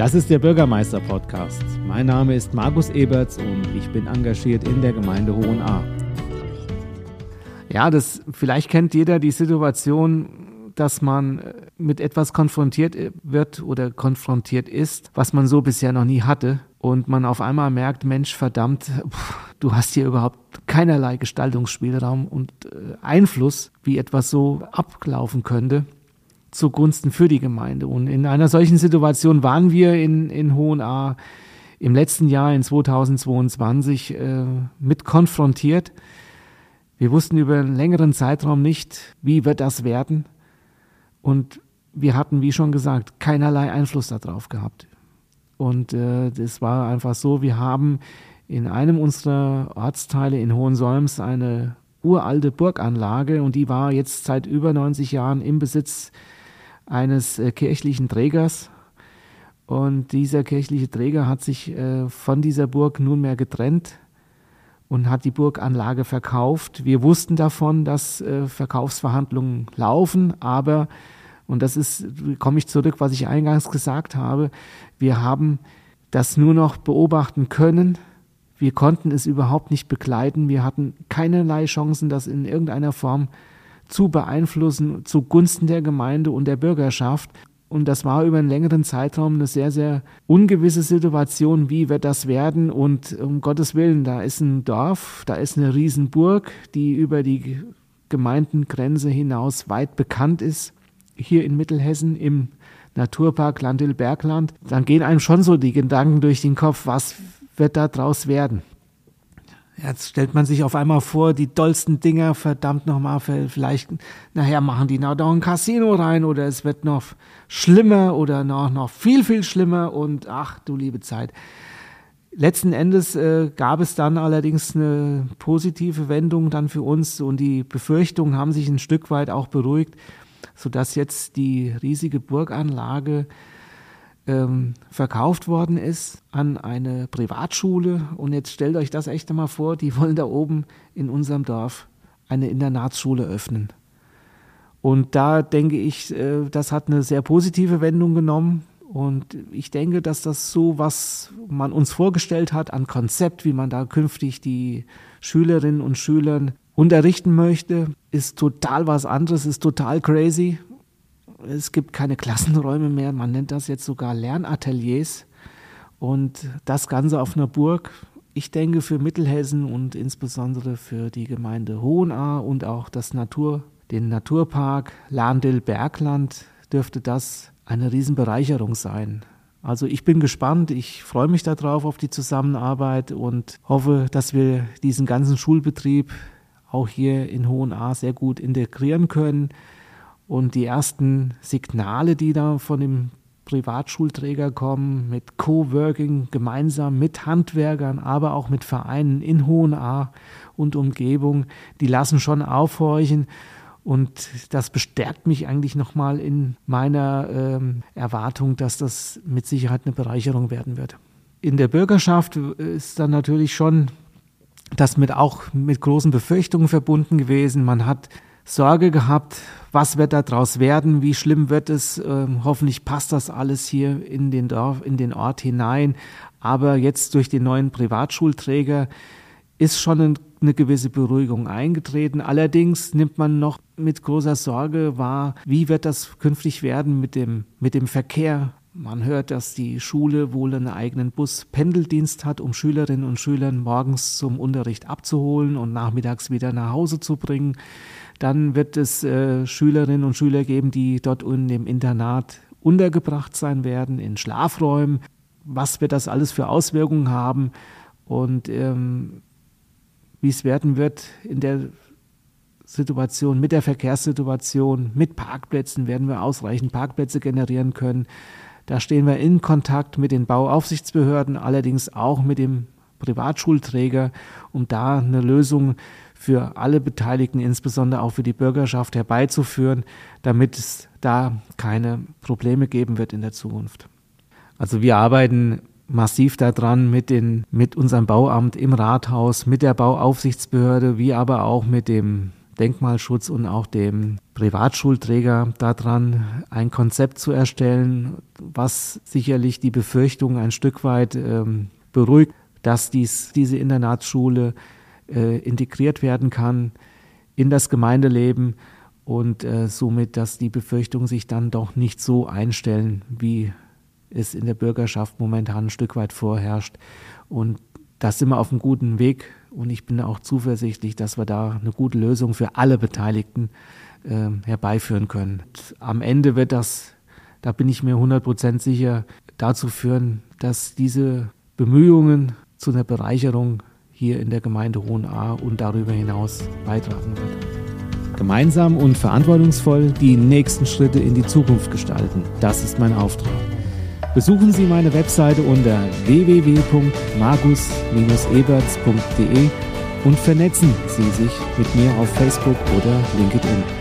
Das ist der Bürgermeister-Podcast. Mein Name ist Markus Eberts und ich bin engagiert in der Gemeinde Hohenahr. Ja, das vielleicht kennt jeder die Situation, dass man äh, mit etwas konfrontiert wird oder konfrontiert ist, was man so bisher noch nie hatte und man auf einmal merkt, Mensch, verdammt, du hast hier überhaupt keinerlei Gestaltungsspielraum und äh, Einfluss, wie etwas so ablaufen könnte zugunsten für die Gemeinde. Und in einer solchen Situation waren wir in, in Hohenahr im letzten Jahr, in 2022, äh, mit konfrontiert. Wir wussten über einen längeren Zeitraum nicht, wie wird das werden. Und wir hatten, wie schon gesagt, keinerlei Einfluss darauf gehabt. Und äh, war einfach so, wir haben in einem unserer Ortsteile in Hohensolms eine uralte Burganlage und die war jetzt seit über 90 Jahren im Besitz eines äh, kirchlichen Trägers. Und dieser kirchliche Träger hat sich äh, von dieser Burg nunmehr getrennt und hat die Burganlage verkauft. Wir wussten davon, dass äh, Verkaufsverhandlungen laufen, aber, und das ist, komme ich zurück, was ich eingangs gesagt habe, wir haben das nur noch beobachten können. Wir konnten es überhaupt nicht begleiten. Wir hatten keinerlei Chancen, das in irgendeiner Form zu beeinflussen zugunsten der Gemeinde und der Bürgerschaft. Und das war über einen längeren Zeitraum eine sehr, sehr ungewisse Situation. Wie wird das werden? Und um Gottes Willen, da ist ein Dorf, da ist eine Riesenburg, die über die Gemeindengrenze hinaus weit bekannt ist. Hier in Mittelhessen im Naturpark Landil-Bergland. Dann gehen einem schon so die Gedanken durch den Kopf, was wird da draus werden? Jetzt stellt man sich auf einmal vor, die dollsten Dinger, verdammt nochmal, vielleicht nachher machen die noch ein Casino rein oder es wird noch schlimmer oder noch, noch viel, viel schlimmer und ach du liebe Zeit. Letzten Endes äh, gab es dann allerdings eine positive Wendung dann für uns und die Befürchtungen haben sich ein Stück weit auch beruhigt, sodass jetzt die riesige Burganlage ähm, verkauft worden ist an eine Privatschule. Und jetzt stellt euch das echt einmal vor, die wollen da oben in unserem Dorf eine Internatsschule öffnen. Und da denke ich, äh, das hat eine sehr positive Wendung genommen. Und ich denke, dass das so, was man uns vorgestellt hat an Konzept, wie man da künftig die Schülerinnen und Schüler unterrichten möchte, ist total was anderes, ist total crazy. Es gibt keine Klassenräume mehr, man nennt das jetzt sogar Lernateliers. Und das Ganze auf einer Burg. Ich denke, für Mittelhessen und insbesondere für die Gemeinde Hohenahr und auch das Natur, den Naturpark Lahndil-Bergland dürfte das eine Riesenbereicherung sein. Also ich bin gespannt, ich freue mich darauf auf die Zusammenarbeit und hoffe, dass wir diesen ganzen Schulbetrieb auch hier in Hohenahr sehr gut integrieren können. Und die ersten Signale, die da von dem Privatschulträger kommen, mit Coworking gemeinsam mit Handwerkern, aber auch mit Vereinen in Hohenahr und Umgebung, die lassen schon aufhorchen. Und das bestärkt mich eigentlich nochmal in meiner ähm, Erwartung, dass das mit Sicherheit eine Bereicherung werden wird. In der Bürgerschaft ist dann natürlich schon das mit auch mit großen Befürchtungen verbunden gewesen. Man hat Sorge gehabt, was wird daraus werden, wie schlimm wird es, äh, hoffentlich passt das alles hier in den Dorf, in den Ort hinein. Aber jetzt durch den neuen Privatschulträger ist schon ein, eine gewisse Beruhigung eingetreten. Allerdings nimmt man noch mit großer Sorge wahr, wie wird das künftig werden mit dem, mit dem Verkehr, man hört, dass die Schule wohl einen eigenen Bus-Pendeldienst hat, um Schülerinnen und Schüler morgens zum Unterricht abzuholen und nachmittags wieder nach Hause zu bringen. Dann wird es äh, Schülerinnen und Schüler geben, die dort in dem Internat untergebracht sein werden, in Schlafräumen. Was wird das alles für Auswirkungen haben und ähm, wie es werden wird in der Situation, mit der Verkehrssituation, mit Parkplätzen werden wir ausreichend Parkplätze generieren können. Da stehen wir in Kontakt mit den Bauaufsichtsbehörden, allerdings auch mit dem Privatschulträger, um da eine Lösung für alle Beteiligten, insbesondere auch für die Bürgerschaft herbeizuführen, damit es da keine Probleme geben wird in der Zukunft. Also wir arbeiten massiv daran mit, den, mit unserem Bauamt im Rathaus, mit der Bauaufsichtsbehörde, wie aber auch mit dem Denkmalschutz und auch dem Privatschulträger daran, ein Konzept zu erstellen, was sicherlich die Befürchtung ein Stück weit ähm, beruhigt, dass dies, diese Internatsschule äh, integriert werden kann in das Gemeindeleben und äh, somit, dass die Befürchtungen sich dann doch nicht so einstellen, wie es in der Bürgerschaft momentan ein Stück weit vorherrscht. Und da sind wir auf einem guten Weg und ich bin auch zuversichtlich, dass wir da eine gute Lösung für alle Beteiligten äh, herbeiführen können. Und am Ende wird das, da bin ich mir 100% sicher, dazu führen, dass diese Bemühungen zu einer Bereicherung hier in der Gemeinde Hohenahr und darüber hinaus beitragen wird. Gemeinsam und verantwortungsvoll die nächsten Schritte in die Zukunft gestalten. Das ist mein Auftrag. Besuchen Sie meine Webseite unter www.magus-eberts.de und vernetzen Sie sich mit mir auf Facebook oder LinkedIn.